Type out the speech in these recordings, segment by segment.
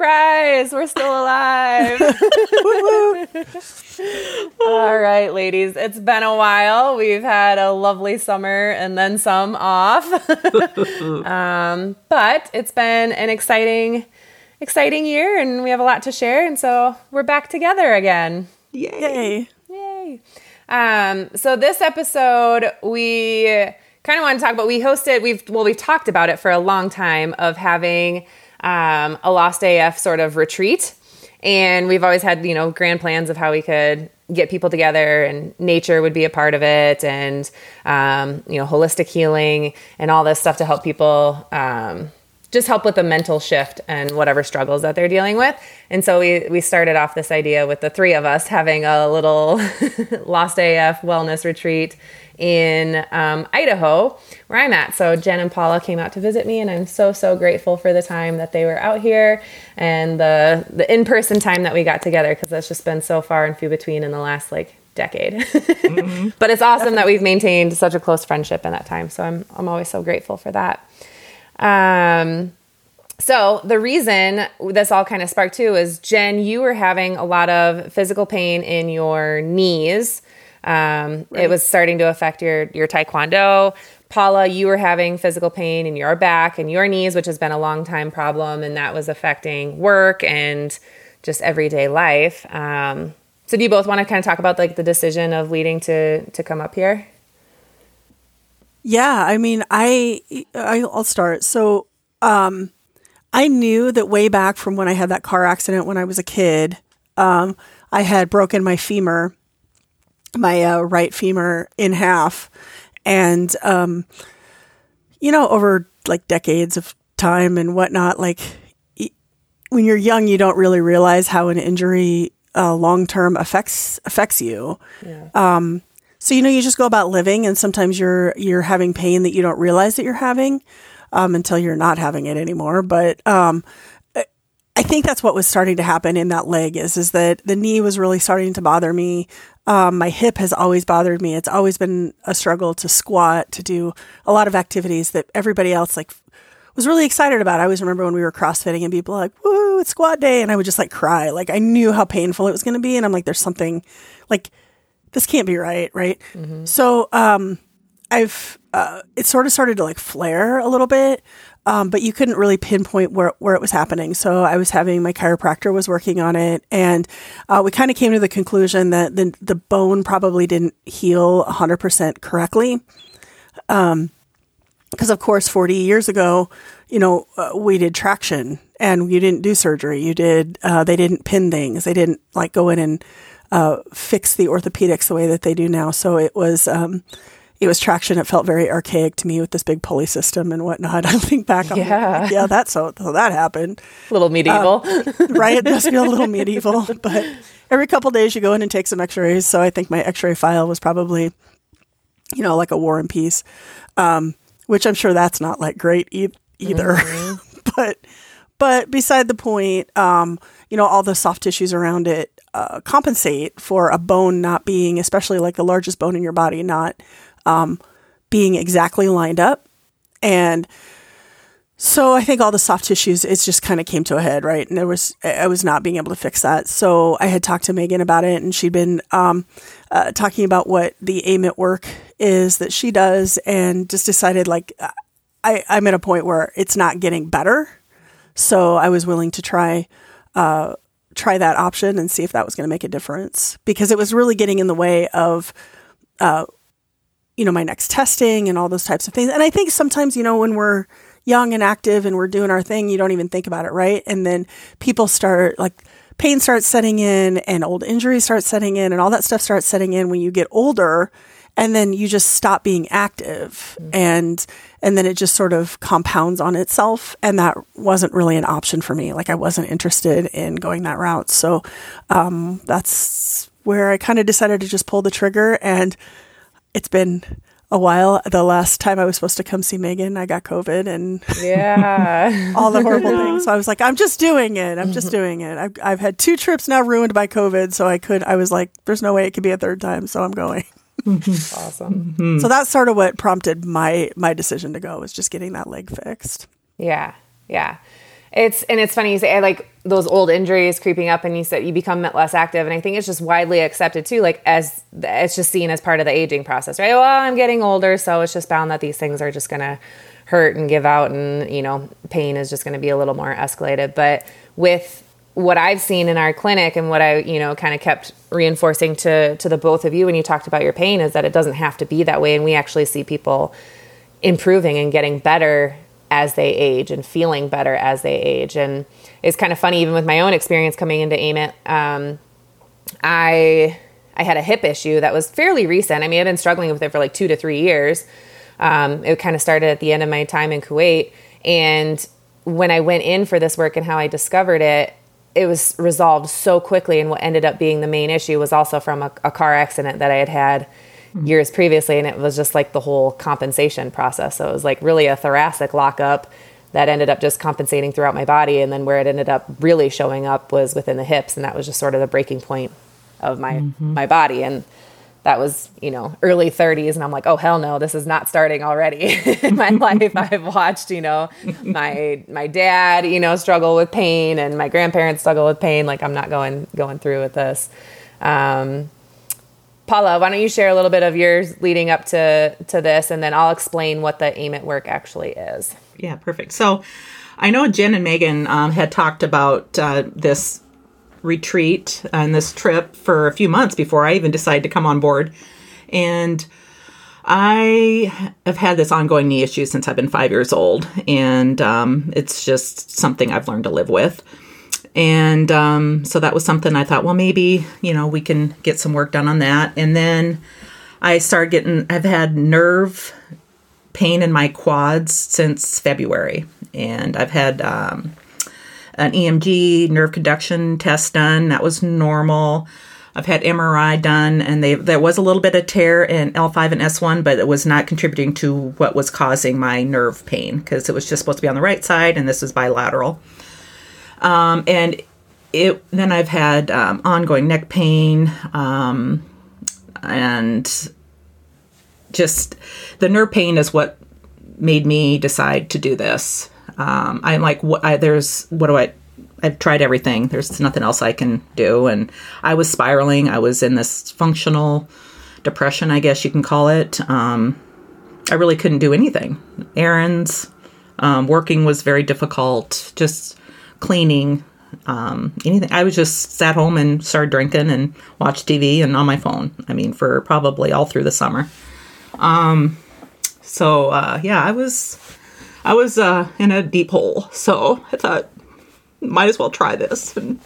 Surprise! We're still alive. All right, ladies. It's been a while. We've had a lovely summer and then some off. um, but it's been an exciting, exciting year, and we have a lot to share. And so we're back together again. Yay! Yay! Um, so this episode, we kind of want to talk about. We hosted. We've well, we've talked about it for a long time of having um, a Lost AF sort of retreat. And we've always had, you know, grand plans of how we could get people together and nature would be a part of it and, um, you know, holistic healing and all this stuff to help people um, just help with the mental shift and whatever struggles that they're dealing with. And so we, we started off this idea with the three of us having a little Lost AF wellness retreat in um, Idaho, where I'm at. So Jen and Paula came out to visit me, and I'm so so grateful for the time that they were out here and the the in person time that we got together because that's just been so far and few between in the last like decade. Mm-hmm. but it's awesome that we've maintained such a close friendship in that time. So I'm I'm always so grateful for that. Um, so the reason this all kind of sparked too is Jen, you were having a lot of physical pain in your knees um, right. It was starting to affect your your taekwondo. Paula, you were having physical pain in your back and your knees, which has been a long time problem, and that was affecting work and just everyday life. Um, so, do you both want to kind of talk about like the decision of leading to to come up here? Yeah, I mean, I I'll start. So, um, I knew that way back from when I had that car accident when I was a kid, um, I had broken my femur my uh, right femur in half. And, um, you know, over like decades of time and whatnot, like y- when you're young, you don't really realize how an injury uh, long term affects affects you. Yeah. Um, so you know, you just go about living, and sometimes you're you're having pain that you don't realize that you're having um, until you're not having it anymore. But um, I think that's what was starting to happen in that leg is is that the knee was really starting to bother me. Um, my hip has always bothered me. It's always been a struggle to squat, to do a lot of activities that everybody else like was really excited about. I always remember when we were CrossFitting and people like, "Woo, it's squat day," and I would just like cry. Like I knew how painful it was going to be, and I'm like, "There's something like this can't be right, right?" Mm-hmm. So, um, I've uh, it sort of started to like flare a little bit um, but you couldn't really pinpoint where, where it was happening. So I was having my chiropractor was working on it, and uh, we kind of came to the conclusion that the the bone probably didn't heal 100% correctly. Um, because of course, 40 years ago, you know, uh, we did traction and you didn't do surgery. You did, uh, they didn't pin things. They didn't like go in and uh, fix the orthopedics the way that they do now. So it was, um, it was traction. It felt very archaic to me with this big pulley system and whatnot. I think back on, yeah, yeah, that's so, so that happened. A little medieval, um, right? It does feel a little medieval, but every couple days you go in and take some X-rays. So I think my X-ray file was probably, you know, like a War and Peace, um, which I'm sure that's not like great e- either. Mm-hmm. but but beside the point, um, you know, all the soft tissues around it uh, compensate for a bone not being, especially like the largest bone in your body, not um, being exactly lined up. And so I think all the soft tissues, it just kind of came to a head, right? And there was, I was not being able to fix that. So I had talked to Megan about it and she'd been um, uh, talking about what the AMIT work is that she does and just decided like, I, I'm at a point where it's not getting better. So I was willing to try, uh, try that option and see if that was going to make a difference because it was really getting in the way of, uh, you know, my next testing and all those types of things. And I think sometimes, you know, when we're young and active and we're doing our thing, you don't even think about it, right? And then people start like pain starts setting in and old injuries start setting in and all that stuff starts setting in when you get older and then you just stop being active mm-hmm. and and then it just sort of compounds on itself and that wasn't really an option for me like i wasn't interested in going that route so um, that's where i kind of decided to just pull the trigger and it's been a while. The last time I was supposed to come see Megan, I got COVID and yeah, all the horrible things. So I was like, I'm just doing it. I'm just doing it. I've, I've had two trips now ruined by COVID. So I could, I was like, there's no way it could be a third time. So I'm going. awesome. Mm-hmm. So that's sort of what prompted my, my decision to go was just getting that leg fixed. Yeah. Yeah. It's and it's funny you say like those old injuries creeping up, and you said you become less active, and I think it's just widely accepted too, like as it's just seen as part of the aging process, right? Well, I'm getting older, so it's just bound that these things are just gonna hurt and give out, and you know, pain is just gonna be a little more escalated. But with what I've seen in our clinic and what I, you know, kind of kept reinforcing to to the both of you when you talked about your pain is that it doesn't have to be that way, and we actually see people improving and getting better as they age and feeling better as they age. And it's kind of funny, even with my own experience coming into AMIT, um, I I had a hip issue that was fairly recent. I mean, I've been struggling with it for like two to three years. Um, it kind of started at the end of my time in Kuwait, and when I went in for this work and how I discovered it, it was resolved so quickly. And what ended up being the main issue was also from a, a car accident that I had had years previously, and it was just like the whole compensation process. So it was like really a thoracic lockup that ended up just compensating throughout my body, and then where it ended up really showing up was within the hips, and that was just sort of the breaking point of my mm-hmm. my body. And that was you know early 30s and i'm like oh hell no this is not starting already in my life. I've watched you know my my dad you know struggle with pain and my grandparents struggle with pain. Like i'm not going going through with this. Um, Paula, why don't you share a little bit of yours leading up to to this, and then I'll explain what the AMIT work actually is. Yeah, perfect. So, I know Jen and Megan um, had talked about uh, this retreat and this trip for a few months before I even decided to come on board, and I have had this ongoing knee issue since I've been five years old, and um, it's just something I've learned to live with. And um, so that was something I thought, well, maybe, you know, we can get some work done on that. And then I started getting, I've had nerve pain in my quads since February. And I've had um, an EMG nerve conduction test done. That was normal. I've had MRI done, and they, there was a little bit of tear in L5 and S1, but it was not contributing to what was causing my nerve pain because it was just supposed to be on the right side, and this is bilateral. Um, and it then I've had um, ongoing neck pain um, and just the nerve pain is what made me decide to do this. Um, I'm like, what? I, there's what do I? I've tried everything. There's nothing else I can do, and I was spiraling. I was in this functional depression, I guess you can call it. Um, I really couldn't do anything. Errands, um, working was very difficult. Just cleaning, um, anything. I was just sat home and started drinking and watched TV and on my phone. I mean, for probably all through the summer. Um, so uh, yeah, I was I was uh, in a deep hole. So I thought might as well try this, and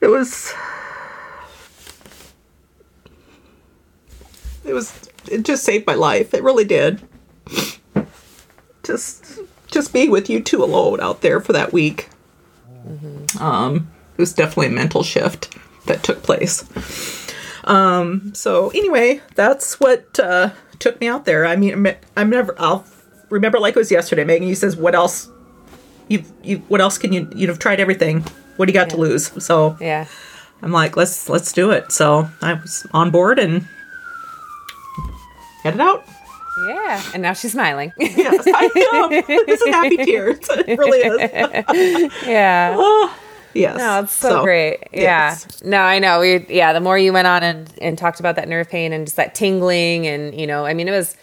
it was it was it just saved my life. It really did. Just just be with you two alone out there for that week. Mm-hmm. Um, it was definitely a mental shift that took place. Um, so anyway, that's what uh, took me out there. I mean, I'm never. I'll remember like it was yesterday. Megan, you says, "What else? You you what else can you you've tried everything? What do you got yeah. to lose?" So yeah, I'm like, let's let's do it. So I was on board and headed out. Yeah, and now she's smiling. yes, I am. This is happy tears. It really is. yeah. Oh, yes. No, it's so, so great. Yes. Yeah. No, I know. We yeah, the more you went on and, and talked about that nerve pain and just that tingling and you know, I mean it was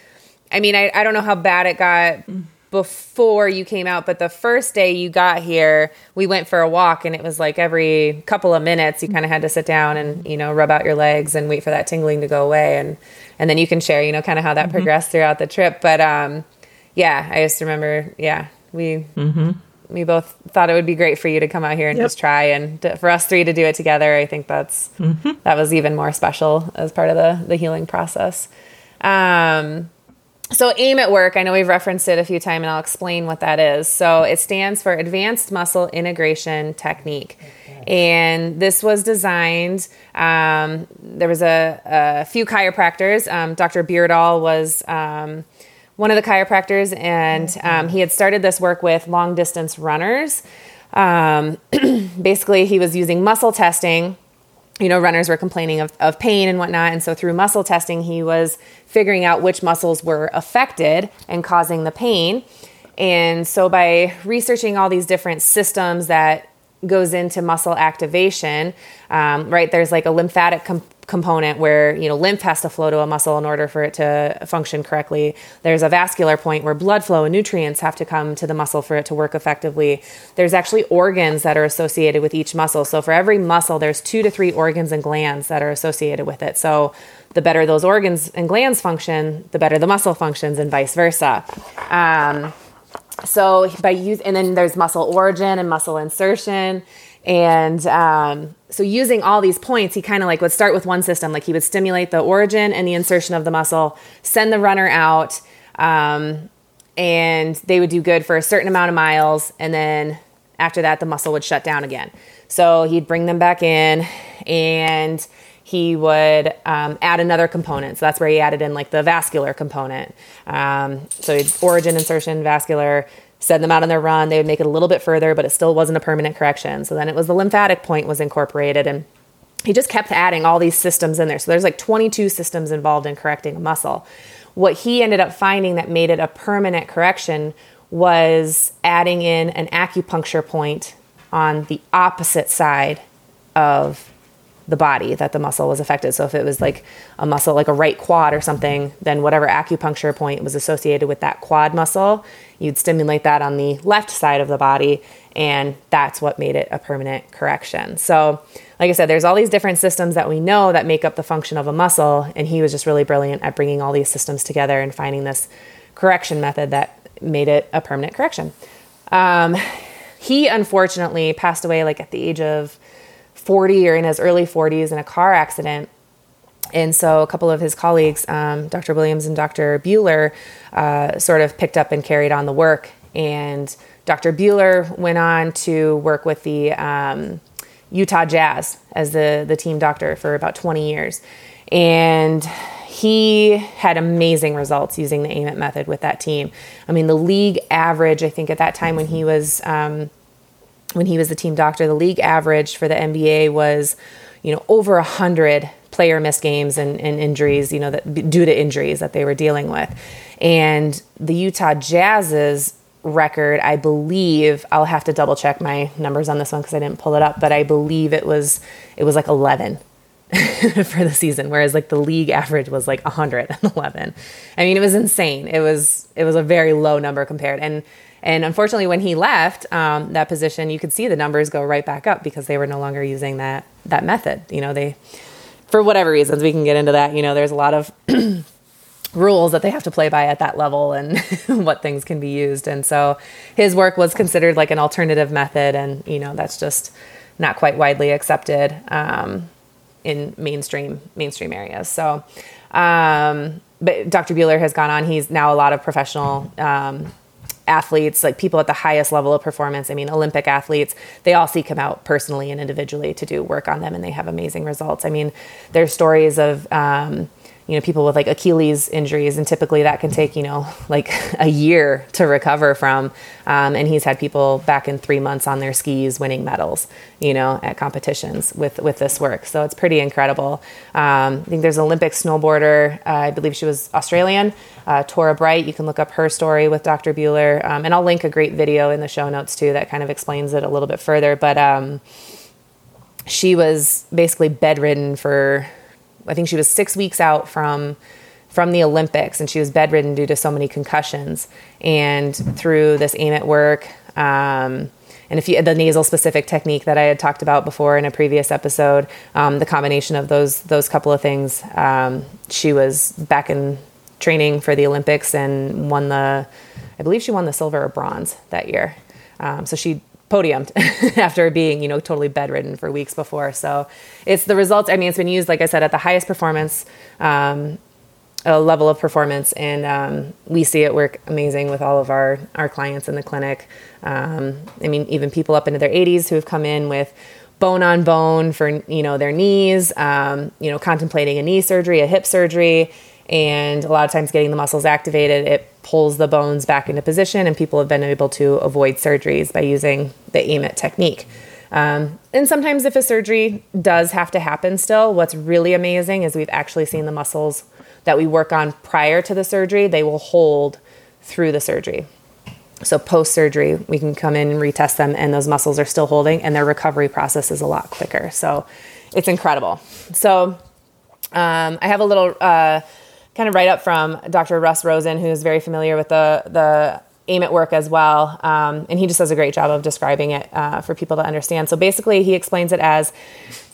I mean, I, I don't know how bad it got before you came out, but the first day you got here, we went for a walk and it was like every couple of minutes you kind of had to sit down and, you know, rub out your legs and wait for that tingling to go away and and then you can share, you know, kind of how that mm-hmm. progressed throughout the trip. But um yeah, I just remember, yeah, we mm-hmm. we both thought it would be great for you to come out here and yep. just try and to, for us three to do it together. I think that's mm-hmm. that was even more special as part of the the healing process. Um so, AMIT work, I know we've referenced it a few times, and I'll explain what that is. So, it stands for Advanced Muscle Integration Technique. And this was designed, um, there was a, a few chiropractors. Um, Dr. Beardall was um, one of the chiropractors, and um, he had started this work with long distance runners. Um, basically, he was using muscle testing you know, runners were complaining of, of pain and whatnot. And so through muscle testing, he was figuring out which muscles were affected and causing the pain. And so by researching all these different systems that goes into muscle activation, um, right? There's like a lymphatic com- component where you know lymph has to flow to a muscle in order for it to function correctly. There's a vascular point where blood flow and nutrients have to come to the muscle for it to work effectively. There's actually organs that are associated with each muscle. So for every muscle, there's two to three organs and glands that are associated with it. So the better those organs and glands function, the better the muscle functions, and vice versa. Um, so by use and then there's muscle origin and muscle insertion. And um, so using all these points he kind of like would start with one system. Like he would stimulate the origin and the insertion of the muscle send the runner out um, and they would do good for a certain amount of miles. And then after that the muscle would shut down again. So he'd bring them back in and he would um, add another component. So that's where he added in like the vascular component. Um, so origin, insertion, vascular, send them out on their run. They would make it a little bit further, but it still wasn't a permanent correction. So then it was the lymphatic point was incorporated and he just kept adding all these systems in there. So there's like 22 systems involved in correcting a muscle. What he ended up finding that made it a permanent correction was adding in an acupuncture point on the opposite side of the body that the muscle was affected. So if it was like a muscle, like a right quad or something, then whatever acupuncture point was associated with that quad muscle, you'd stimulate that on the left side of the body, and that's what made it a permanent correction. So, like I said, there's all these different systems that we know that make up the function of a muscle, and he was just really brilliant at bringing all these systems together and finding this correction method that made it a permanent correction. Um, he unfortunately passed away like at the age of 40 or in his early 40s in a car accident. And so a couple of his colleagues, um, Dr. Williams and Dr. Buhler, uh, sort of picked up and carried on the work. And Dr. Buhler went on to work with the um, Utah Jazz as the, the team doctor for about 20 years. And he had amazing results using the AMIT method with that team. I mean, the league average, I think at that time when he was um, when he was the team doctor, the league average for the NBA was, you know, over a hundred player missed games and, and, injuries, you know, that due to injuries that they were dealing with. And the Utah Jazz's record, I believe, I'll have to double check my numbers on this one because I didn't pull it up, but I believe it was it was like 11 for the season, whereas like the league average was like 111. I mean, it was insane. It was it was a very low number compared and and unfortunately, when he left um, that position, you could see the numbers go right back up because they were no longer using that that method. You know, they for whatever reasons we can get into that. You know, there's a lot of rules that they have to play by at that level and what things can be used. And so his work was considered like an alternative method, and you know that's just not quite widely accepted um, in mainstream mainstream areas. So. Um, but Dr. Buhler has gone on. He's now a lot of professional um, athletes, like people at the highest level of performance, I mean, Olympic athletes, they all seek him out personally and individually to do work on them, and they have amazing results. I mean, there's stories of, um, you know people with like achilles injuries and typically that can take you know like a year to recover from. Um, and he's had people back in three months on their skis winning medals you know at competitions with with this work. So it's pretty incredible. Um, i think there's an olympic snowboarder uh, i believe she was australian uh, Torah Bright. You can look up her story with dr Buhler um, and i'll link a great video in the show notes too that kind of explains it a little bit further. But um, she was basically bedridden for I think she was six weeks out from from the Olympics, and she was bedridden due to so many concussions. And through this AMIT work, um, and the nasal specific technique that I had talked about before in a previous episode, um, the combination of those those couple of things, um, she was back in training for the Olympics and won the, I believe she won the silver or bronze that year. Um, so she podiumed after being, you know, totally bedridden for weeks before. So it's the results. I mean, it's been used, like I said, at the highest performance um, level of performance, and um, we see it work amazing with all of our our clients in the clinic. Um, I mean, even people up into their 80s who have come in with bone on bone for you know their knees, um, you know, contemplating a knee surgery, a hip surgery and a lot of times getting the muscles activated it pulls the bones back into position and people have been able to avoid surgeries by using the AMIT technique um, and sometimes if a surgery does have to happen still what's really amazing is we've actually seen the muscles that we work on prior to the surgery they will hold through the surgery So post surgery, we can come in and retest them, and those muscles are still holding, and their recovery process is a lot quicker. So it's incredible. So um, I have a little uh, kind of right up from Dr. Russ Rosen, who's very familiar with the the AMIT work as well, um, and he just does a great job of describing it uh, for people to understand. So basically, he explains it as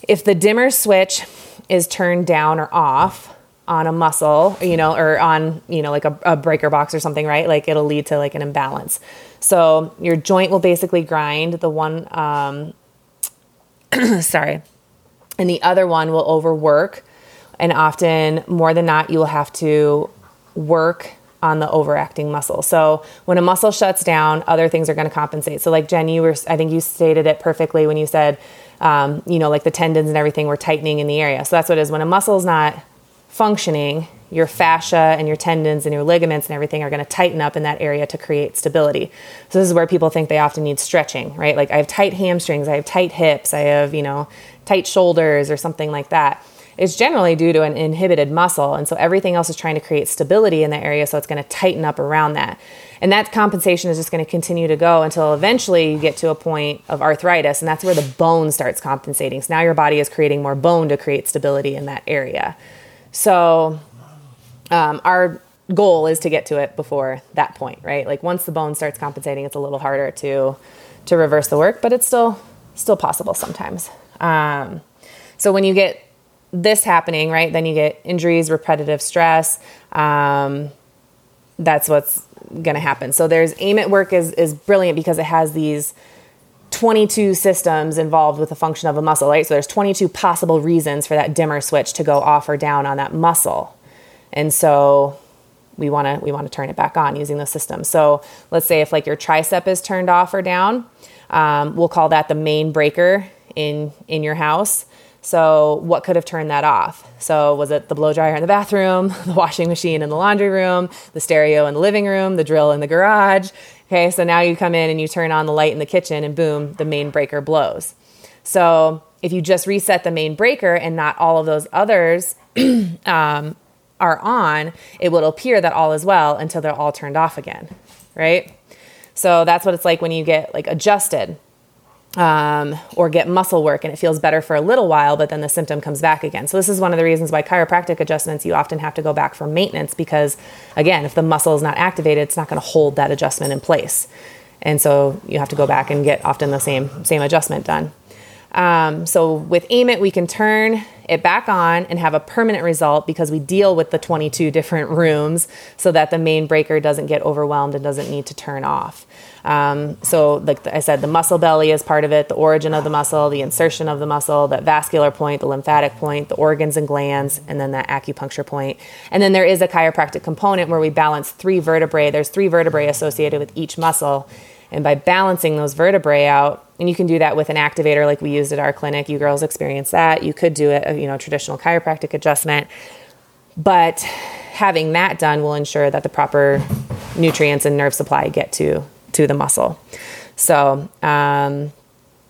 if the dimmer switch is turned down or off on a muscle, you know, or on, you know, like a, a, breaker box or something, right? Like it'll lead to like an imbalance. So your joint will basically grind the one, um, sorry, and the other one will overwork. And often, more than not, you will have to work on the overacting muscle. So when a muscle shuts down, other things are going to compensate. So like Jen, you were, I think you stated it perfectly when you said, um, you know, like the tendons and everything were tightening in the area. So that's what it is. When a muscle is not functioning, your fascia and your tendons and your ligaments and everything are going to tighten up in that area to create stability. So this is where people think they often need stretching, right? Like I have tight hamstrings, I have tight hips, I have, you know, tight shoulders or something like that. It's generally due to an inhibited muscle. And so everything else is trying to create stability in the area. So it's going to tighten up around that. And that compensation is just going to continue to go until eventually you get to a point of arthritis. And that's where the bone starts compensating. So now your body is creating more bone to create stability in that area. So um, our goal is to get to it before that point, right? Like once the bone starts compensating, it's a little harder to to reverse the work, but it's still still possible sometimes. Um, so when you get this happening, right, then you get injuries, repetitive stress. Um, that's what's going to happen. So there's AMIT work is is brilliant because it has these 22 systems involved with the function of a muscle, right? So there's 22 possible reasons for that dimmer switch to go off or down on that muscle. And so we want to we want to turn it back on using the system. So let's say if like your tricep is turned off or down, um, we'll call that the main breaker in in your house. So what could have turned that off? So was it the blow dryer in the bathroom, the washing machine in the laundry room, the stereo in the living room, the drill in the garage? Okay, so now you come in and you turn on the light in the kitchen and boom, the main breaker blows. So if you just reset the main breaker and not all of those others um, are on, it will appear that all is well until they're all turned off again, right? So that's what it's like when you get like adjusted um, or get muscle work and it feels better for a little while, but then the symptom comes back again. So, this is one of the reasons why chiropractic adjustments you often have to go back for maintenance because, again, if the muscle is not activated, it's not going to hold that adjustment in place. And so, you have to go back and get often the same, same adjustment done. Um, so, with AMIT, we can turn it back on and have a permanent result because we deal with the 22 different rooms so that the main breaker doesn't get overwhelmed and doesn't need to turn off. Um, so, like I said, the muscle belly is part of it, the origin of the muscle, the insertion of the muscle, that vascular point, the lymphatic point, the organs and glands, and then that acupuncture point. And then there is a chiropractic component where we balance three vertebrae. There's three vertebrae associated with each muscle. And by balancing those vertebrae out, and you can do that with an activator like we used at our clinic. You girls experience that. You could do it, you know, traditional chiropractic adjustment. But having that done will ensure that the proper nutrients and nerve supply get to to the muscle. So, um,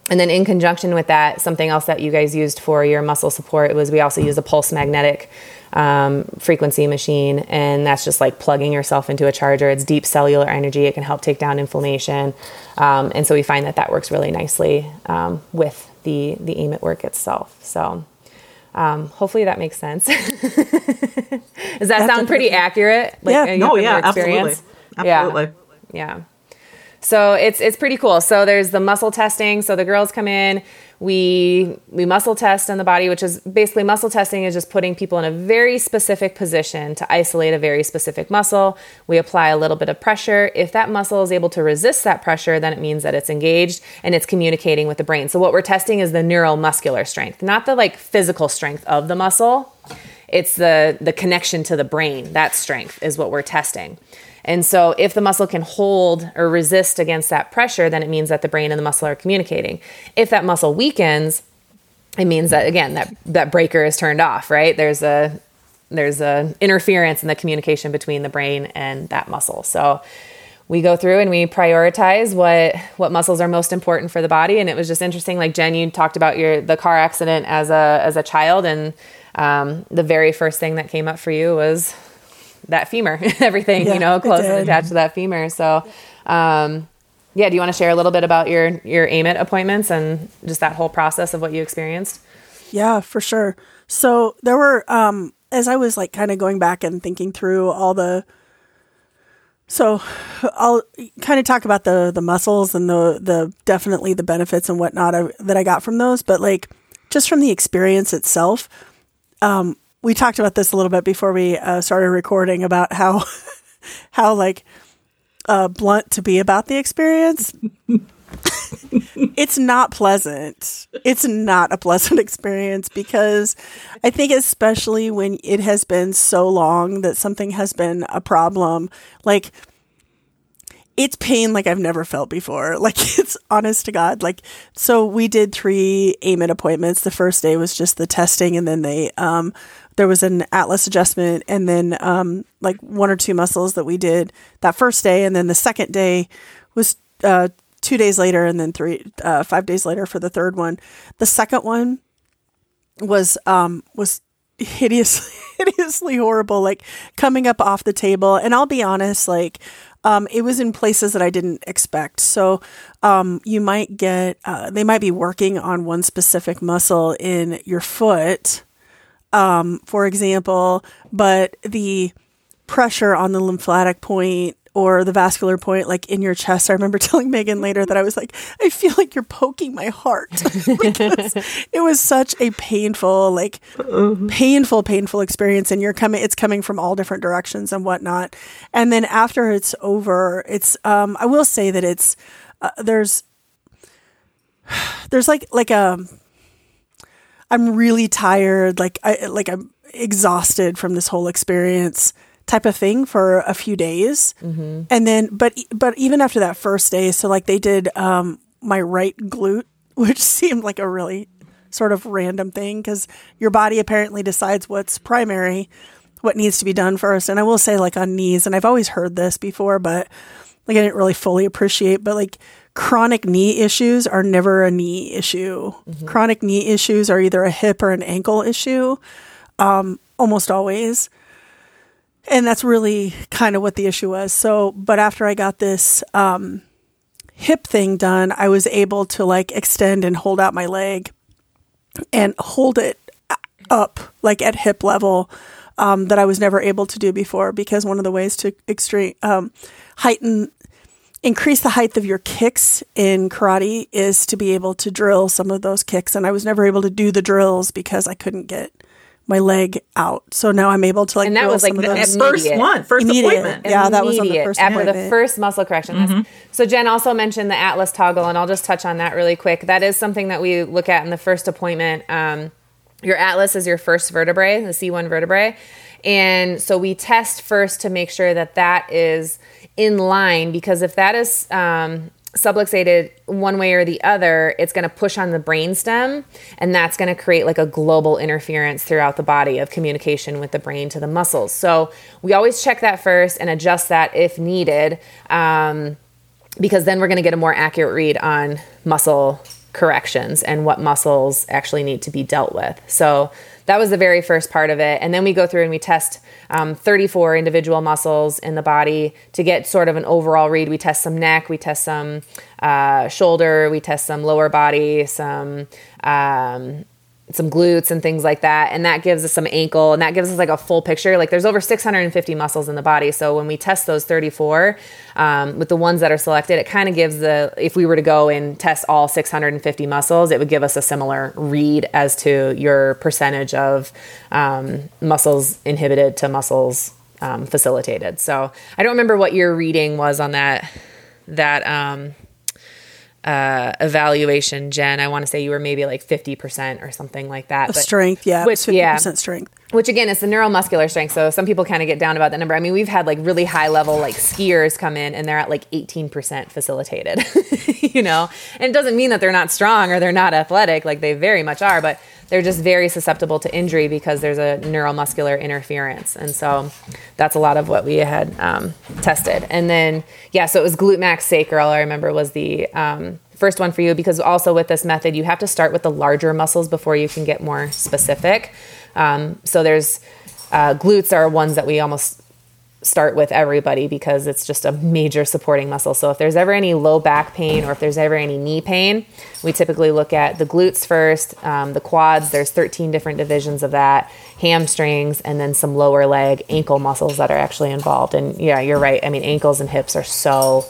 and then in conjunction with that, something else that you guys used for your muscle support was we also use a pulse magnetic um, frequency machine, and that's just like plugging yourself into a charger. It's deep cellular energy. It can help take down inflammation, um, and so we find that that works really nicely um, with the the AMIT work itself. So. Um, hopefully that makes sense. Does that sound pretty accurate? Like, yeah. No. Yeah. Absolutely. Absolutely. Yeah. yeah. So it's it's pretty cool. So there's the muscle testing. So the girls come in, we we muscle test on the body, which is basically muscle testing is just putting people in a very specific position to isolate a very specific muscle. We apply a little bit of pressure. If that muscle is able to resist that pressure, then it means that it's engaged and it's communicating with the brain. So what we're testing is the neuromuscular strength, not the like physical strength of the muscle. It's the the connection to the brain. That strength is what we're testing. And so, if the muscle can hold or resist against that pressure, then it means that the brain and the muscle are communicating. If that muscle weakens, it means that again that that breaker is turned off. Right? There's a there's a interference in the communication between the brain and that muscle. So we go through and we prioritize what what muscles are most important for the body. And it was just interesting. Like Jen, you talked about your the car accident as a as a child, and um, the very first thing that came up for you was that femur, everything, yeah, you know, close and attached to that femur. So, um, yeah, do you want to share a little bit about your your AMIT appointments and just that whole process of what you experienced? Yeah, for sure. So there were um as I was like kind of going back and thinking through all the so I'll kind of talk about the the muscles and the the definitely the benefits and whatnot I, that I got from those, but like just from the experience itself, um, we talked about this a little bit before we uh, started recording about how how like uh, blunt to be about the experience. it's not pleasant. It's not a pleasant experience because I think, especially when it has been so long that something has been a problem, like it's pain like I've never felt before. Like it's honest to God. Like so we did three AMIT appointments. The first day was just the testing and then they um there was an atlas adjustment and then um like one or two muscles that we did that first day and then the second day was uh two days later and then three uh five days later for the third one. The second one was um was hideously hideously horrible like coming up off the table and I'll be honest like um, it was in places that I didn't expect. So um, you might get, uh, they might be working on one specific muscle in your foot, um, for example, but the pressure on the lymphatic point or the vascular point like in your chest. I remember telling Megan later that I was like, I feel like you're poking my heart it was such a painful, like painful, painful experience. And you're coming, it's coming from all different directions and whatnot. And then after it's over, it's, um, I will say that it's, uh, there's, there's like, like a, I'm really tired. Like I, like I'm exhausted from this whole experience type of thing for a few days. Mm-hmm. And then, but, but even after that first day, so like they did, um, my right glute, which seemed like a really sort of random thing because your body apparently decides what's primary, what needs to be done first. And I will say, like on knees, and I've always heard this before, but like I didn't really fully appreciate, but like chronic knee issues are never a knee issue. Mm-hmm. Chronic knee issues are either a hip or an ankle issue, um, almost always and that's really kind of what the issue was. So, but after I got this um, hip thing done, I was able to like extend and hold out my leg and hold it up like at hip level um, that I was never able to do before because one of the ways to extreme um, heighten increase the height of your kicks in karate is to be able to drill some of those kicks and I was never able to do the drills because I couldn't get my leg out. So now I'm able to like. And that was like the first one, first immediate. appointment. Yeah, that was on the first after appointment. the first muscle correction. Mm-hmm. So Jen also mentioned the Atlas toggle, and I'll just touch on that really quick. That is something that we look at in the first appointment. Um, your Atlas is your first vertebrae, the C1 vertebrae, and so we test first to make sure that that is in line because if that is um, subluxated one way or the other, it's going to push on the brainstem, and that's going to create like a global interference throughout the body of communication with the brain to the muscles. So we always check that first and adjust that if needed, um, because then we're going to get a more accurate read on muscle corrections and what muscles actually need to be dealt with. So that was the very first part of it. And then we go through and we test um, 34 individual muscles in the body to get sort of an overall read. We test some neck, we test some uh, shoulder, we test some lower body, some. Um, some glutes and things like that and that gives us some ankle and that gives us like a full picture. Like there's over 650 muscles in the body so when we test those 34 um, with the ones that are selected it kind of gives the if we were to go and test all 650 muscles it would give us a similar read as to your percentage of um, muscles inhibited to muscles um, facilitated. So i don't remember what your reading was on that that um, uh, evaluation, Jen. I want to say you were maybe like 50% or something like that. But, strength, yeah. Which, 50% yeah. strength. Which again, it's the neuromuscular strength. So some people kind of get down about that number. I mean, we've had like really high level like skiers come in and they're at like 18% facilitated, you know? And it doesn't mean that they're not strong or they're not athletic. Like they very much are, but they're just very susceptible to injury because there's a neuromuscular interference. And so that's a lot of what we had um, tested. And then, yeah, so it was glute max sacral, I remember was the um, first one for you because also with this method, you have to start with the larger muscles before you can get more specific. Um, so there's uh, glutes are ones that we almost start with everybody because it's just a major supporting muscle. So if there's ever any low back pain or if there's ever any knee pain, we typically look at the glutes first, um, the quads. There's 13 different divisions of that, hamstrings, and then some lower leg ankle muscles that are actually involved. And yeah, you're right. I mean, ankles and hips are so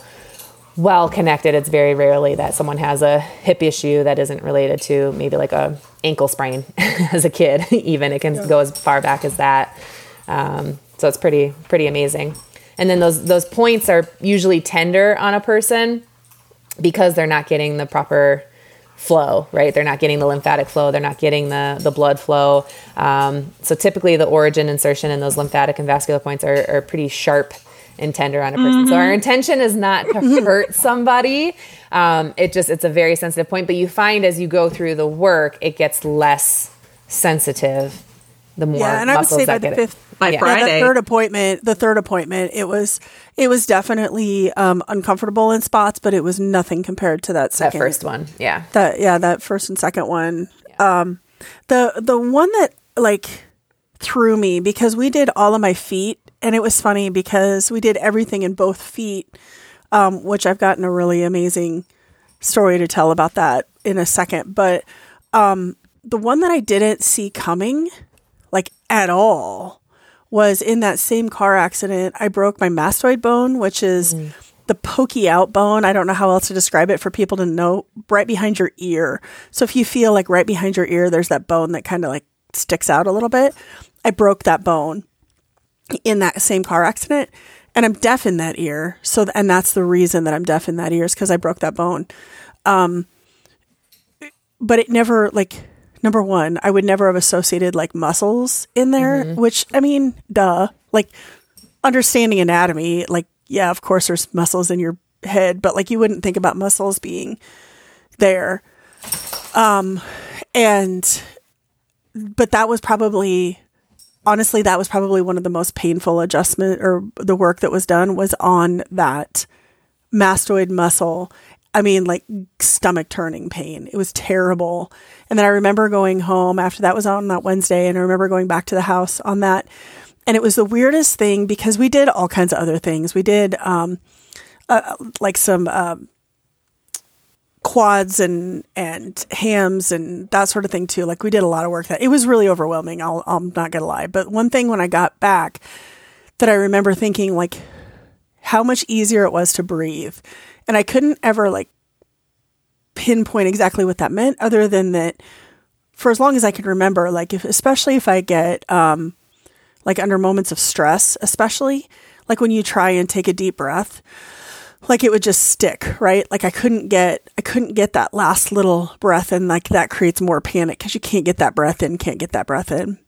well connected. It's very rarely that someone has a hip issue that isn't related to maybe like a ankle sprain as a kid. Even it can yeah. go as far back as that. Um, so it's pretty pretty amazing. And then those those points are usually tender on a person because they're not getting the proper flow, right? They're not getting the lymphatic flow. They're not getting the the blood flow. Um, so typically, the origin insertion and those lymphatic and vascular points are, are pretty sharp and tender on a person. Mm-hmm. So our mm-hmm. intention is not to hurt somebody. Um, it just it's a very sensitive point. But you find as you go through the work, it gets less sensitive the more yeah, and I would say by the fifth by yeah. Friday. Yeah, the third appointment, the third appointment, it was it was definitely um, uncomfortable in spots, but it was nothing compared to that second that first one. Yeah, that yeah, that first and second one. Yeah. Um, the the one that like threw me because we did all of my feet, and it was funny because we did everything in both feet, um, which I've gotten a really amazing story to tell about that in a second. But um, the one that I didn't see coming like at all was in that same car accident. I broke my mastoid bone, which is mm. the pokey out bone. I don't know how else to describe it for people to know right behind your ear. So if you feel like right behind your ear, there's that bone that kind of like sticks out a little bit. I broke that bone in that same car accident and I'm deaf in that ear. So, and that's the reason that I'm deaf in that ear is because I broke that bone. Um, but it never like number one, I would never have associated like muscles in there, mm-hmm. which I mean, duh. Like understanding anatomy, like, yeah, of course there's muscles in your head, but like you wouldn't think about muscles being there. Um, and, but that was probably, honestly, that was probably one of the most painful adjustment or the work that was done was on that mastoid muscle I mean, like stomach turning pain. It was terrible. And then I remember going home after that was on that Wednesday, and I remember going back to the house on that. And it was the weirdest thing because we did all kinds of other things. We did um, uh, like some uh, quads and and hams and that sort of thing too. Like we did a lot of work. That it was really overwhelming. I'll, I'm not gonna lie. But one thing when I got back that I remember thinking like how much easier it was to breathe and I couldn't ever like pinpoint exactly what that meant other than that for as long as I could remember, like if, especially if I get, um, like under moments of stress, especially like when you try and take a deep breath, like it would just stick, right? Like I couldn't get, I couldn't get that last little breath and like that creates more panic because you can't get that breath in, can't get that breath in.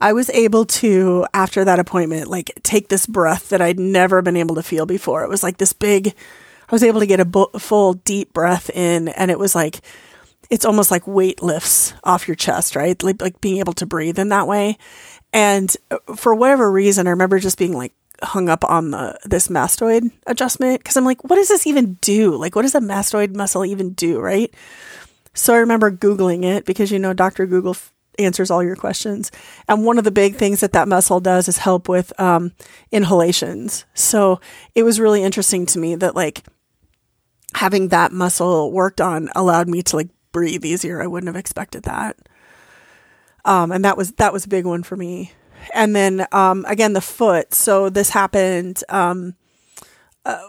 I was able to, after that appointment, like take this breath that I'd never been able to feel before. It was like this big, I was able to get a full deep breath in, and it was like, it's almost like weight lifts off your chest, right? Like, like being able to breathe in that way. And uh, for whatever reason, I remember just being like hung up on the this mastoid adjustment because I'm like, what does this even do? Like, what does a mastoid muscle even do, right? So I remember Googling it because, you know, Dr. Google f- answers all your questions. And one of the big things that that muscle does is help with um, inhalations. So it was really interesting to me that, like, having that muscle worked on allowed me to, like, breathe easier. I wouldn't have expected that. Um, and that was that was a big one for me. And then um, again, the foot. So this happened. Um, uh,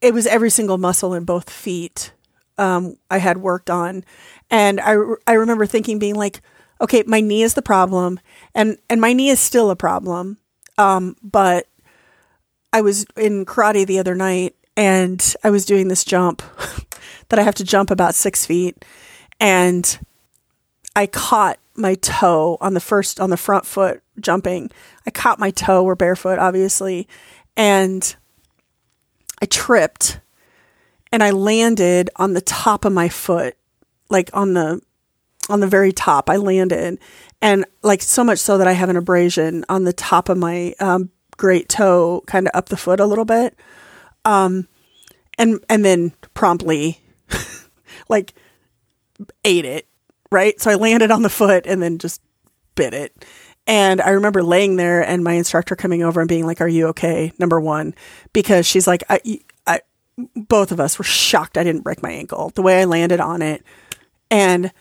it was every single muscle in both feet um, I had worked on, and I I remember thinking, being like, okay, my knee is the problem, and and my knee is still a problem. Um, but I was in karate the other night, and I was doing this jump that I have to jump about six feet, and I caught my toe on the first on the front foot jumping. I caught my toe. We're barefoot, obviously, and I tripped, and I landed on the top of my foot, like on the on the very top. I landed, and like so much so that I have an abrasion on the top of my um, great toe, kind of up the foot a little bit. Um, and and then promptly, like, ate it. Right. So I landed on the foot and then just bit it. And I remember laying there and my instructor coming over and being like, Are you okay? Number one, because she's like, I, I, both of us were shocked I didn't break my ankle the way I landed on it. And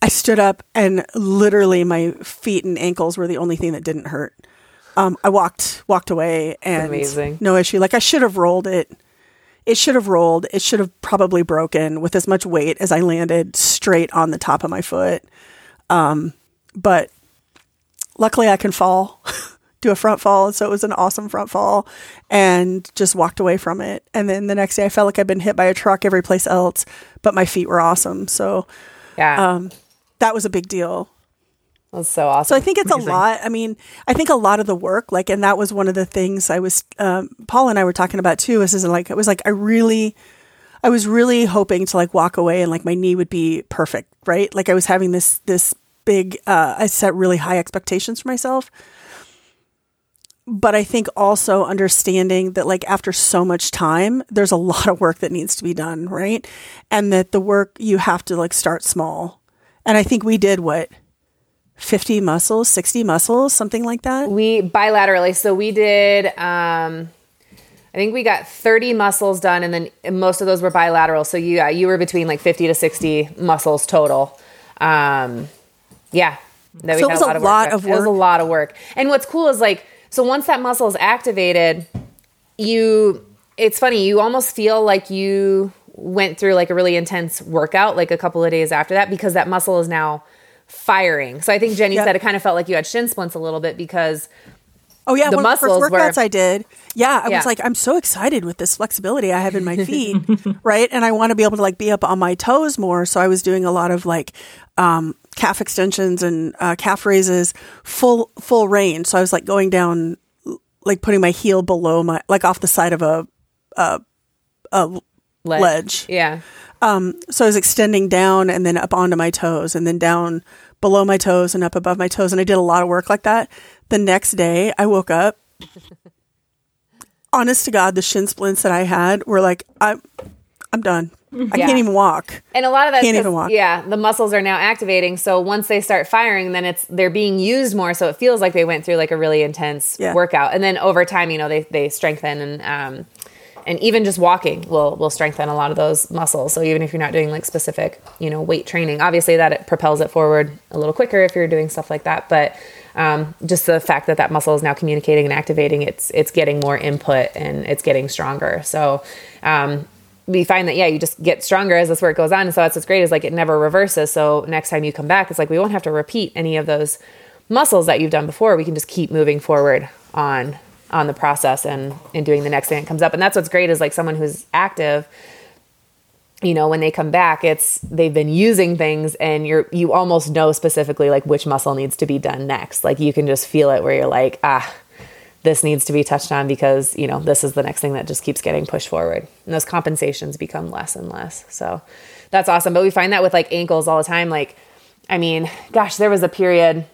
I stood up and literally my feet and ankles were the only thing that didn't hurt. Um, I walked walked away and Amazing. no issue. Like I should have rolled it. It should have rolled. It should have probably broken with as much weight as I landed straight on the top of my foot. Um, but luckily I can fall, do a front fall. So it was an awesome front fall and just walked away from it. And then the next day I felt like I'd been hit by a truck every place else, but my feet were awesome. So Yeah. um, that was a big deal. That's so awesome. So I think it's Amazing. a lot. I mean, I think a lot of the work, like, and that was one of the things I was, um, Paul and I were talking about too. Is, is like, it was like, I really, I was really hoping to like walk away and like my knee would be perfect, right? Like I was having this, this big, uh, I set really high expectations for myself. But I think also understanding that like after so much time, there's a lot of work that needs to be done, right? And that the work you have to like start small. And I think we did what 50 muscles, 60 muscles, something like that. we bilaterally. So we did. Um, I think we got 30 muscles done, and then most of those were bilateral. So you uh, you were between like 50 to 60 muscles total. Um, yeah, that we So it was a lot work. of It was a lot of work. And what's cool is like so once that muscle is activated, you it's funny you almost feel like you went through like a really intense workout like a couple of days after that because that muscle is now firing. So I think Jenny Yeah. said it kind of felt like you had shin splints a little bit because Oh yeah, The one of the muscles first were- workouts I did. Yeah, I Yeah. was like, I'm so excited with this flexibility I have in my feet, right? And I want to be able to like be up on my toes more. So I was doing a lot of like um, calf extensions and uh, calf raises, full full range. So I was like going down, like putting my heel below my like off the side of a, a, a ledge. ledge. Yeah. So I was extending down and then up onto my toes and then down below my toes and up above my toes. And I did a lot of work like that. The next day I woke up. Honest to God, the shin splints that I had were like, I'm, I'm done. I Yeah. can't even walk. And a lot of that, Can't even walk. yeah, the muscles are now activating. So once they start firing, then it's they're being used more. So it feels like they went through like a really intense Yeah. workout. And then over time, you know, they they strengthen and um, and even just walking will will strengthen a lot of those muscles. So even if you're not doing like specific, you know, weight training, obviously that it propels it forward a little quicker if you're doing stuff like that. But um, just the fact that that muscle is now communicating and activating, it's it's getting more input and it's getting stronger. So um, we find that yeah, you just get stronger as this work goes on. And so that's what's great is like it never reverses. So next time you come back, it's like we won't have to repeat any of those muscles that you've done before. We can just keep moving forward on on the process and and doing the next thing that comes up. And that's what's great is like someone who's active you know when they come back it's they've been using things and you're you almost know specifically like which muscle needs to be done next. Like you can just feel it where you're like ah this needs to be touched on because you know this is the next thing that just keeps getting pushed forward. And those compensations become less and less. So that's awesome. But we find that with like ankles all the time. Like i mean gosh there was a period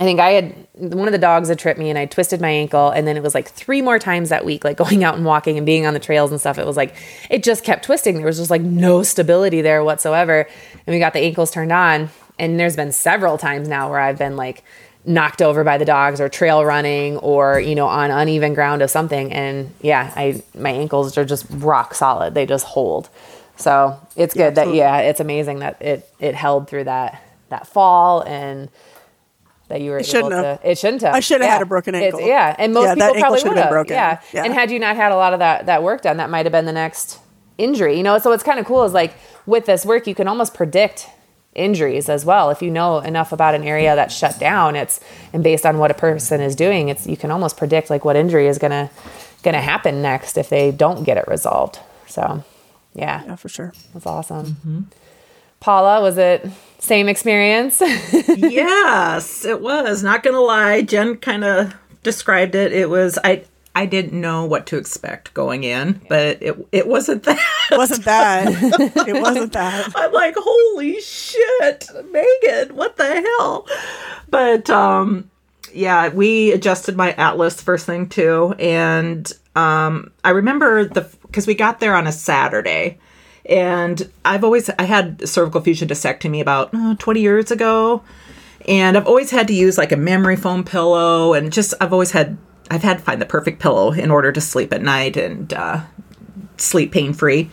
I think I had one of the dogs had tripped me and I twisted my ankle. And then it was like three more times that week, like going out and walking and being on the trails and stuff. It was like, it just kept twisting. There was just like no stability there whatsoever. And we got the ankles turned on. And there's been several times now where I've been like knocked over by the dogs or trail running or, you know, on uneven ground of something. And yeah, I, my ankles are just rock solid. They just hold. So it's good that, yeah, it's amazing that it, it held through that, that fall and, that you were able shouldn't to. have. It shouldn't have. I should have Yeah. had a broken It's- ankle. yeah, and most Yeah, people probably should have would have. broken. Yeah. Yeah. and had you not had a lot of that that work done, that might have been the next injury. You know, so what's kind of cool is like with this work, you can almost predict injuries as well if you know enough about an area that's shut down. It's and based on what a person is doing, it's you can almost predict like what injury is gonna gonna happen next if they don't get it resolved. So, yeah, Yeah, for sure. that's awesome. Paula, was it same experience? yes, it was. Not gonna lie, Jen kind of described it. It was I. I didn't know what to expect going in, but it it wasn't that. It wasn't that. it wasn't that. I'm like, holy shit, Megan, what the hell? But um yeah, we adjusted my atlas first thing too, and um I remember the because we got there on a Saturday, and I've always I had cervical fusion discectomy about uh, 20 years ago, And I've always had to use like a memory foam pillow, and just I've always had I've had to find the perfect pillow in order to sleep at night and uh, sleep pain free.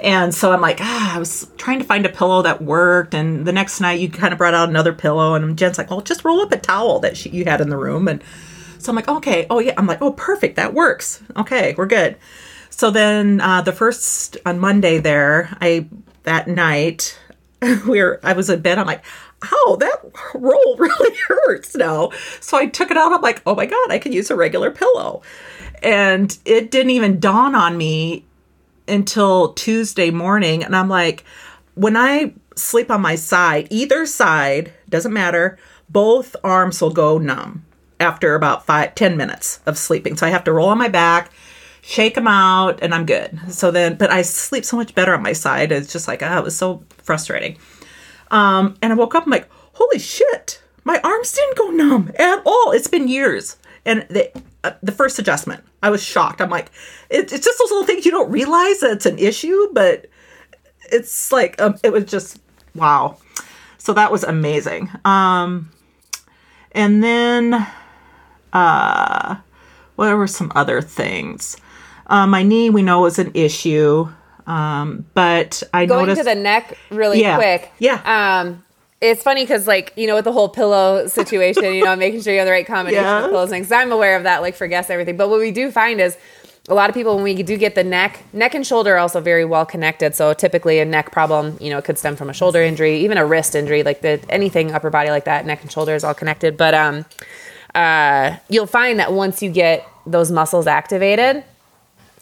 And so I'm like, ah, I was trying to find a pillow that worked. And the next night, you kind of brought out another pillow, and Jen's like, well, just roll up a towel that she, you had in the room. And so I'm like, okay, oh yeah, I'm like, oh, perfect, that works. Okay, we're good. So then uh, the first on Monday there, I that night we were I was in bed. I'm like, oh, that roll really hurts now. So I took it out. I'm like, oh my god, I can use a regular pillow, and it didn't even dawn on me until Tuesday morning. And I'm like, when I sleep on my side, either side doesn't matter. Both arms will go numb after about five, 10 minutes of sleeping. So I have to roll on my back, shake them out, and I'm good. So then, but I sleep so much better on my side. It's just like, ah, it was so frustrating. Um, and I woke up, I'm like, holy shit, my arms didn't go numb at all. It's been years. And the, uh, the first adjustment, I was shocked. I'm like, it, it's just those little things you don't realize that it's an issue, but it's like, um, it was just, wow. So that was amazing. Um, and then, uh, what were some other things? Uh, my knee, we know, was an issue. Um, but I Going noticed to the neck really Yeah. quick. Yeah. Um, it's funny because, like, you know, with the whole pillow situation, you know, making sure you have the right combination Yeah. of pillows and things. I'm aware of that, like, for guests everything. But what we do find is a lot of people, when we do get the neck, neck and shoulder are also very well connected. So typically a neck problem, you know, it could stem from a shoulder injury, even a wrist injury, like the anything upper body like that, neck and shoulder is all connected. But um, uh, you'll find that once you get those muscles activated,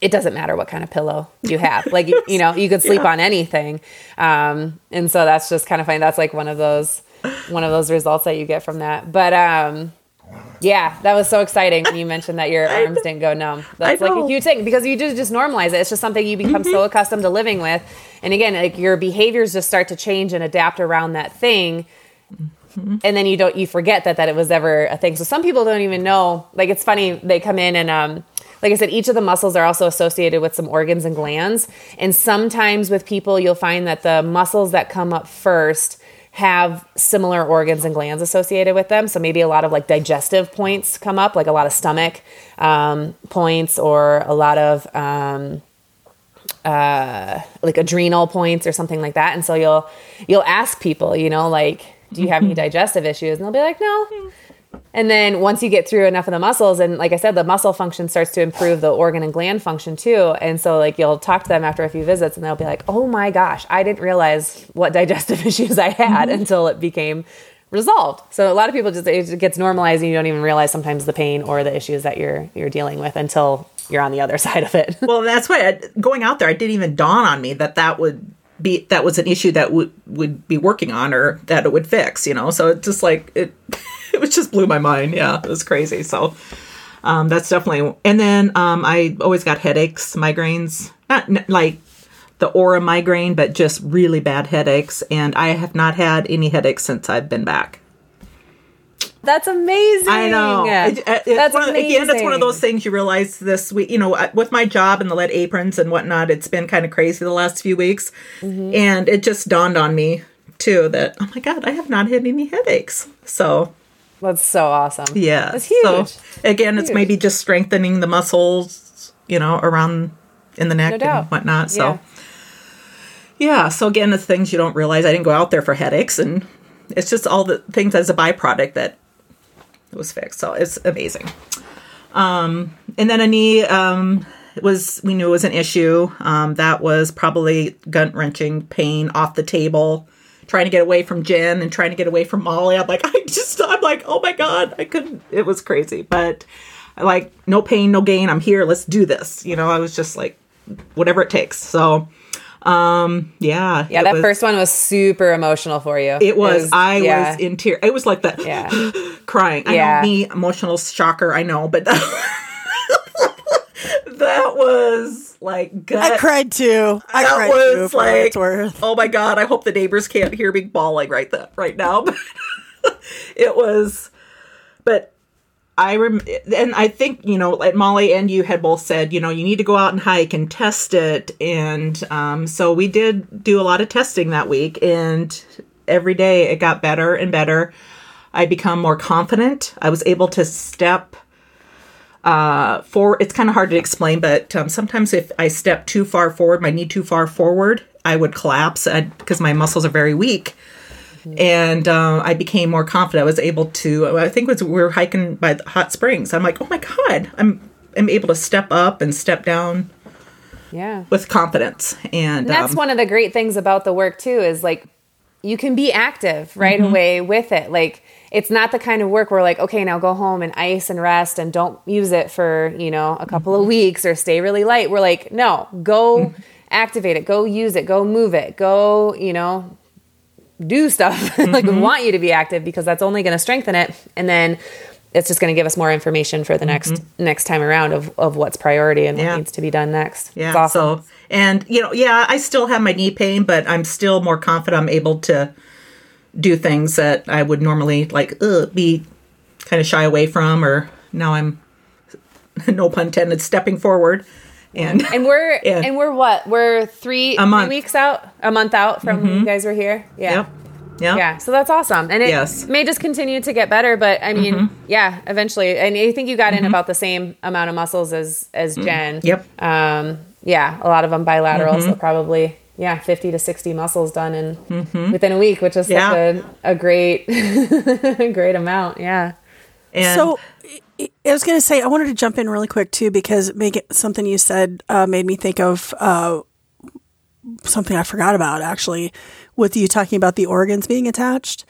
it doesn't matter what kind of pillow you have. Like, you, you know, you could sleep on anything. Um, and so that's just kind of funny. That's like one of those, one of those results that you get from that. But, um, yeah, that was so exciting when you mentioned that your arms didn't go numb. That's like a. Mm-hmm. huge thing because you just just normalize it. It's just something you become so accustomed to living with, and again, like your behaviors just start to change and adapt around that thing, Mm-hmm. and then you don't you forget that that it was ever a thing. So some people don't even know. Like it's funny they come in and um like I said, each of the muscles are also associated with some organs and glands, and sometimes with people you'll find that the muscles that come up first have similar organs and glands associated with them. So maybe a lot of like digestive points come up, like a lot of stomach um, points or a lot of um, uh, like adrenal points or something like that. And so you'll you'll ask people, you know, like, do you have any digestive issues? And they'll be like, no. And then once you get through enough of the muscles, and like I said, the muscle function starts to improve the organ and gland function too. And so, like, you'll talk to them after a few visits, and they'll be like, "Oh my gosh, I didn't realize what digestive issues I had mm-hmm. until it became resolved." So a lot of people just it gets normalized, and you don't even realize sometimes the pain or the issues that you're you're dealing with until you're on the other side of it. Well, that's why I, going out there, I didn't even dawn on me that that would be that was an issue that would would be working on or that it would fix. You know, so it just like it, it was just blew my mind. Yeah, it was crazy. So um, that's definitely. And then um, I always got headaches, migraines, not n- like the aura migraine, but just really bad headaches. And I have not had any headaches since I've been back. That's amazing. I know. It- it- it's That's one of, amazing. again, it's one of those things you realize this week. You know, uh, with my job and the lead aprons and whatnot, it's been kind of crazy the last few weeks, Mm-hmm. and it just dawned on me too that oh my god, I have not had any headaches. So That's so awesome. yeah, That's huge. So again, it's maybe just strengthening the muscles, you know, around in the neck No and whatnot. So Yeah. yeah. So again, the things you don't realize. I didn't go out there for headaches, and it's just all the things as a byproduct that was fixed. So it's amazing. Um, and then a knee um, was we knew it was an issue. Um, that was probably gut wrenching pain off the table. Trying to get away from Jen and trying to get away from Molly. I'm like, I just, I'm like, oh my god, I couldn't. It was crazy, but like no pain, no gain. I'm here. Let's do this. You know, I was just like, whatever it takes. So, um, yeah, Yeah, that was- first one was super emotional for you. It was. I yeah. was in tears. It was like that. Yeah. crying. I Yeah. know me, emotional shocker. I know, but that was like gut. I cried too. I That cried was too. For what like, worth. oh my god! I hope the neighbors can't hear me bawling right that right now. But it was, but I rem and I think you know, like Molly and you had both said, you know, you need to go out and hike and test it, and um, so we did do a lot of testing that week, and every day it got better and better. I become more confident. I was able to step uh, for. It's kind of hard to explain, but um, sometimes if I step too far forward, my knee too far forward, I would collapse because my muscles are very weak. And uh, I became more confident. I was able to. I think it was we were hiking by the hot springs. I'm like, oh my god, I'm I'm able to step up and step down Yeah. with confidence. And, And that's um, one of the great things about the work too is like you can be active right Mm-hmm. away with it. Like it's not the kind of work where like okay now go home and ice and rest and don't use it for you know a couple Mm-hmm. of weeks or stay really light. We're like no go activate it, go use it, go move it, go you know do stuff like Mm-hmm. we want you to be active because that's only going to strengthen it and then it's just going to give us more information for the next next time around of, of what's priority and Mm-hmm. Yeah. what needs to be done next. Yeah. Awesome. So, and you know, yeah, I still have my knee pain, but I'm still more confident. I'm able to do things that I would normally like ugh, be kind of shy away from, or now I'm, no pun intended, stepping forward. And And we're Yeah. and we're what? We're three, A month. Mm-hmm. three weeks out, a month out from when you guys were here. Yeah. yep, yep, Yeah, so that's awesome, and it Yes. Mm-hmm. may just continue to get better. But I mean, yeah, eventually, and I think you got in about the same amount of muscles as as Jen. Mm-hmm. Yep. Mm-hmm. Um, yeah, a lot of them bilateral, so probably yeah, fifty to sixty muscles done in within a week, which is such Mm-hmm. Yeah. a, a great great amount. Yeah. And So I was going to say I wanted to jump in really quick too because make it something you said uh, made me think of uh, something I forgot about actually with you talking about the organs being attached.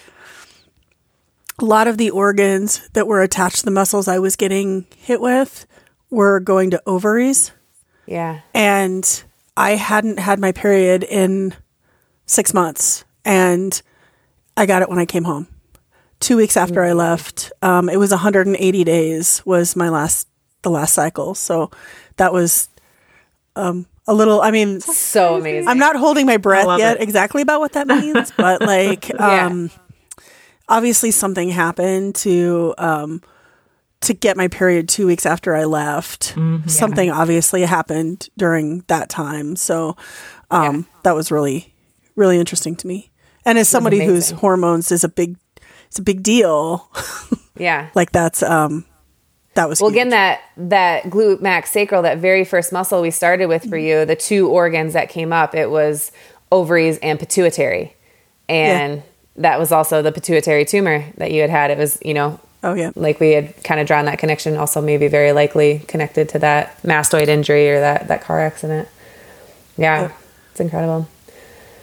A lot of the organs that were attached to the muscles I was getting hit with were going to ovaries, Yeah. and I hadn't had my period in six months, and I got it when I came home. Two weeks after I left, um, it was 180 days was my last the last cycle. So that was um, a little. I mean, So amazing. I'm not holding my breath yet it. exactly about what that means, but like, Yeah. um, obviously something happened to um, to get my period two weeks after I left. Mm-hmm. Something obviously happened during that time, so um, that was really really interesting to me. And as somebody whose hormones is a big it's a big deal, yeah. like that's um that was Well, huge. again, that that glute max sacral, that very first muscle we started with for you, the two organs that came up, it was ovaries and pituitary, and that was also the pituitary tumor that you had had. It was, you know, oh yeah like we had kind of drawn that connection. Also, maybe very likely connected to that mastoid injury or that that car accident. Yeah, Yeah. it's incredible.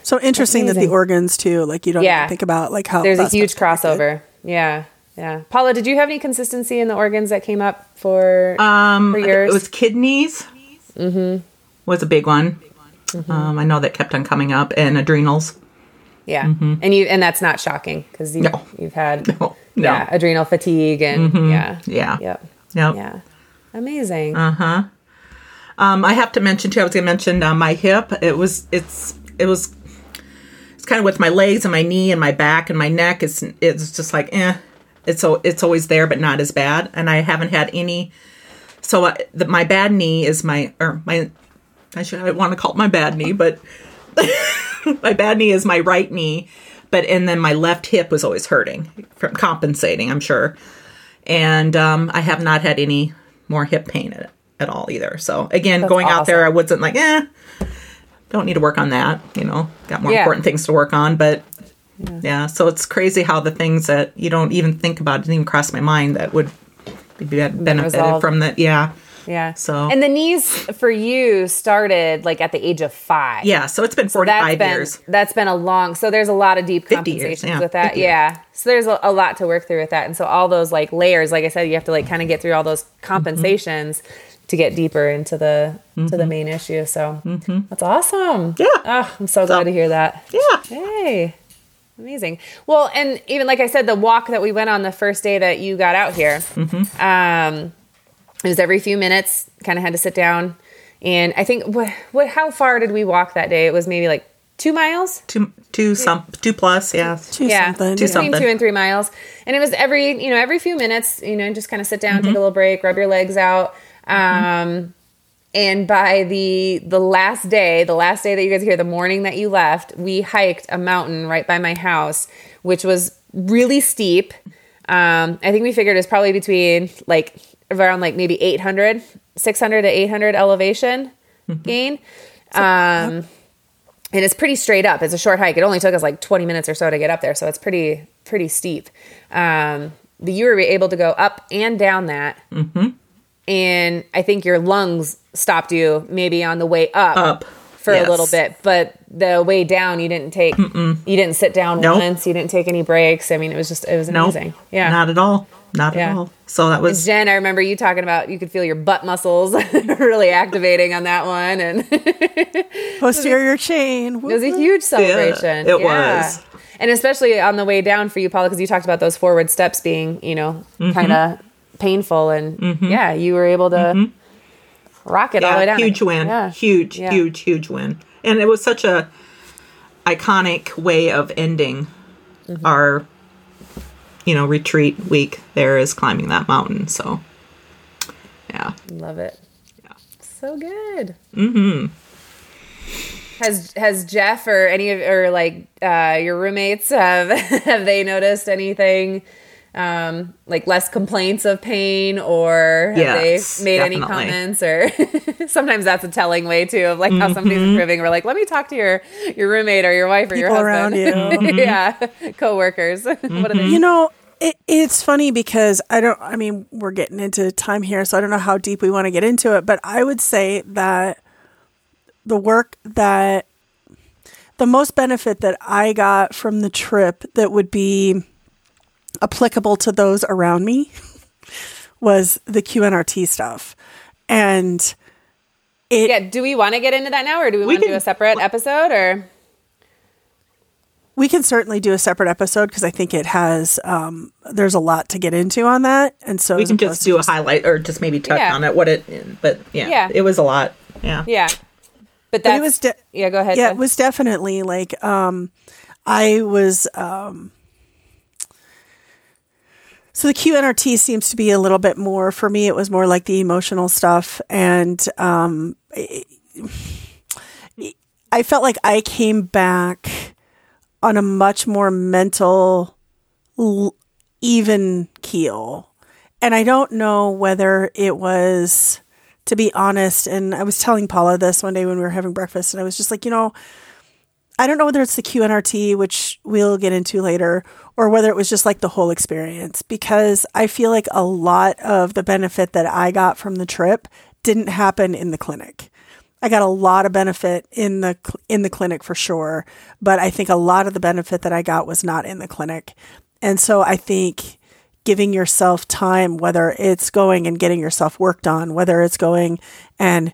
So interesting that the organs too, like you don't Yeah. even think about like how There's a huge stuff's connected. crossover. Yeah, yeah. Paula, did you have any consistency in the organs that came up for um, for yours? it was kidneys. Mm-hmm. Was a big one. Um, I know that kept on coming up, and adrenals. Yeah, and you and that's not shocking because you No. you've had No, no. yeah adrenal fatigue and yeah Yeah. yep Yep. yeah amazing Uh huh. Um, I have to mention too. I was going to mention uh, my hip. It was. It's. It was. It's kind of with my legs and my knee and my back and my neck. It's. It's just like eh. It's so. It's always there, but not as bad. And I haven't had any. So uh, the, my bad knee is my or my. I should. I want to call it my bad knee, but my bad knee is my right knee. But and then my left hip was always hurting from compensating. I'm sure and um, I have not had any more hip pain at, at all either. So again, going out there, I wasn't like, eh, don't need to work on that. You know, got more Yeah. important things to work on. But yeah. so it's crazy how the things that you don't even think about didn't even cross my mind that would be benefited from that. Yeah, yeah So- and the knees for you started like at the age of five yeah. So it's been forty that's five been years. that's been a long so there's a lot of deep 50 years, compensations yeah, with that yeah so there's a, a lot to work through with that and so all those like layers like i said you have to like kind of get through all those mm-hmm. compensations to get deeper into the to the main issue so that's awesome Yeah. oh, i'm so glad to hear that Yeah. Hey, amazing. Well, and even like I said, the walk that we went on the first day that you got out here, um, it was every few minutes. Kind of had to sit down, and I think what what how far did we walk that day? It was maybe like two miles. Two, two, some, two plus. Yeah. Two yeah, something. Two something. two and three miles, and it was every you know every few minutes. You know, just kind of sit down, Mm-hmm. take a little break, rub your legs out. Um, and by the the last day, the last day that you guys are here, the morning that you left, we hiked a mountain right by my house, which was really steep. Um, I think we figured it's probably between like around like maybe 800, 600 to 800 elevation gain. Um, and it's pretty straight up. It's a short hike. It only took us like 20 minutes or so to get up there. So it's pretty, pretty steep. Um, but you were able to go up and down that. And I think your lungs stopped you maybe on the way up, Up. for Yes. a little bit, but the way down, you didn't take, you didn't sit down Nope. once, you didn't take any breaks. I mean, it was just, it was Nope. amazing. Yeah. Not at all. Not Yeah. at all. So that was Jen, I remember you talking about you could feel your butt muscles really activating on that one, and Posterior chain. It was a huge celebration. it was. and especially on the way down for you, Paula, because you talked about those forward steps being, you know, Mm-hmm. kind of painful, and yeah, you were able to rock it all the way down. huge win. Yeah. Huge, Yeah. huge, huge win. And it was such a iconic way of ending Mm-hmm. our you know, retreat week there is climbing that mountain. So yeah. Love it. Yeah so good. Mm-hmm. Has has Jeff or any of or like uh, your roommates have have they noticed anything um, like less complaints of pain or have Yes, they made any comments or sometimes that's a telling way too of like how somebody's Mm-hmm. improving. We're like, let me talk to your your roommate or your wife or your People husband. around you. yeah, coworkers. what are Mm-hmm. they? You know, it, it's funny because I don't, I mean, we're getting into time here, so I don't know how deep we want to get into it, but I would say that the work that the most benefit that I got from the trip that would be applicable to those around me was the QNRT stuff. And it, Yeah, do we want to get into that now or do we, We want to do a separate episode or we can certainly do a separate episode because I think it has, um, there's a lot to get into on that. And so We can just to do a highlight or just maybe touch Yeah. on it what it but yeah, Yeah. it was a lot. Yeah. yeah. But But that's it was de- yeah. Go ahead. yeah, Jen. it was definitely like um I was um so the QNRT seems to be a little bit more for me it was more like the emotional stuff and um I felt like I came back on a much more mental even keel. And I don't know whether it was to be honest and I was telling Paula this one day when we were having breakfast and I was just like, you know, I don't know whether it's the QNRT, which we'll get into later, or whether it was just like the whole experience, because I feel like a lot of the benefit that I got from the trip didn't happen in the clinic. I got a lot of benefit in the in the clinic for sure, but I think a lot of the benefit that I got was not in the clinic. And so I think giving yourself time whether it's going and getting yourself worked on, whether it's going and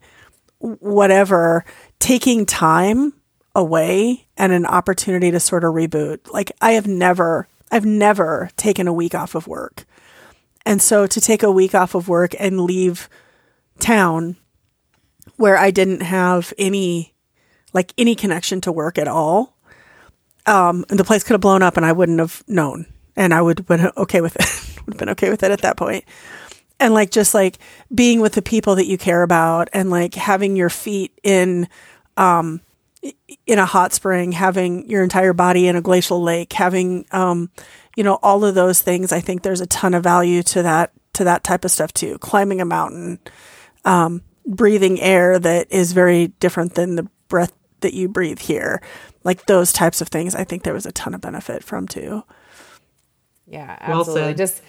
whatever, taking time away and an opportunity to sort of reboot. Like I have never I've never taken a week off of work. And so to take a week off of work and leave town where I didn't have any like any connection to work at all. Um and the place could have blown up and I wouldn't have known. And I would have been okay with it. would have been okay with it at that point and like just like being with the people that you care about and like having your feet in um in a hot spring having your entire body in a glacial lake having um you know all of those things i think there's a ton of value to that to that type of stuff too climbing a mountain um breathing air that is very different than the breath that you breathe here like those types of things i think there was a ton of benefit from too Yeah, Well absolutely. said. Just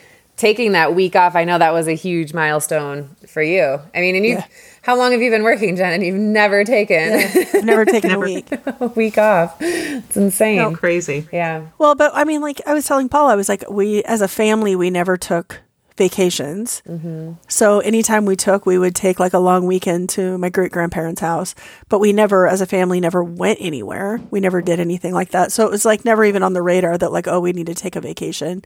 taking that week off, I know that was a huge milestone for you. I mean, and you, Yeah. how long have you been working, Jen? And you've never taken i've never taken Never. a week a week off. It's insane. Crazy. Yeah. Well, but I mean, like I was telling Paul, I was like, we as a family, we never took vacations. Mm-hmm. So anytime we took, we would take like a long weekend to my great grandparents' house. But we never, as a family, never went anywhere. We never did anything like that. So it was like never even on the radar that like, oh, we need to take a vacation.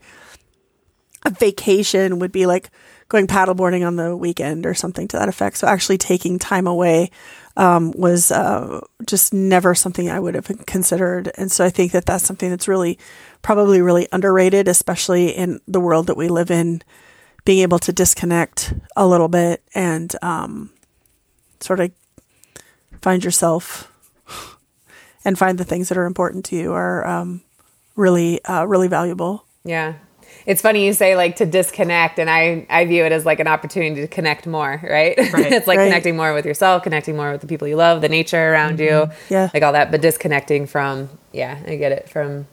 A vacation would be like going paddleboarding on the weekend or something to that effect. So actually taking time away um, was uh, just never something I would have considered. And so I think that that's something that's really, probably really underrated, especially in the world that we live in, being able to disconnect a little bit and um, sort of find yourself and find the things that are important to you are um, really, uh, really valuable. Yeah. It's funny you say like to disconnect and I, I view it as like an opportunity to connect more right, Right. it's like Right. connecting more with yourself connecting more with the people you love the nature around you Yeah. like all that but disconnecting from yeah i get it from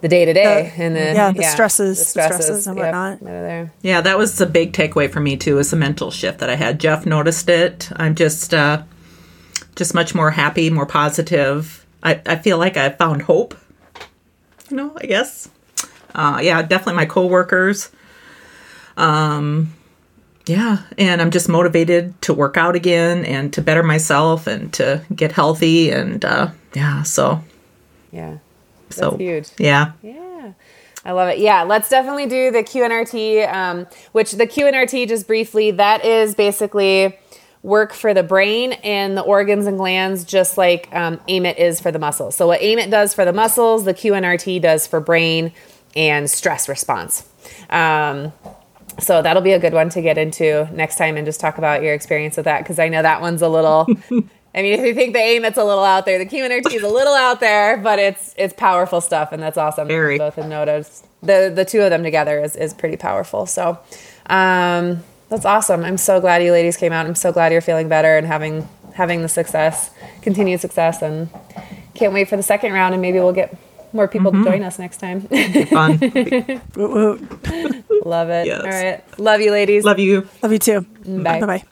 the day to day and the yeah, the stresses- the stresses and yep, whatnot. that are there. Yeah, that was a big takeaway for me too. Is the mental shift that I had. Jeff noticed it. I'm just, uh, just much more happy, more positive. I, I feel like I found hope. You know, I guess. Uh, yeah, definitely my coworkers. Um, yeah, and I'm just motivated to work out again and to better myself and to get healthy and uh, yeah. So, yeah so huge. Yeah, Yeah. I love it. Yeah, let's definitely do the QNRT, um, which the QNRT, just briefly, that is basically work for the brain and the organs and glands, just like um, AMIT is for the muscles. So, what AMIT does for the muscles, the QNRT does for brain and stress response. Um, so that'll be a good one to get into next time and just talk about your experience with that because I know that one's a little. I mean, if you think the AMIT's a little out there, the QNRT is a little out there, but it's it's powerful stuff and that's awesome. Very. Both have noticed the the two of them together is is pretty powerful. So, um, that's awesome. I'm so glad you ladies came out. I'm so glad you're feeling better and having having the success, continued success, and can't wait for the second round and maybe we'll get more people to join us next time. fun. Woot woot. Love it. Yes. All right. Love you, ladies. Love you. Love you too. Mm, bye. Bye bye.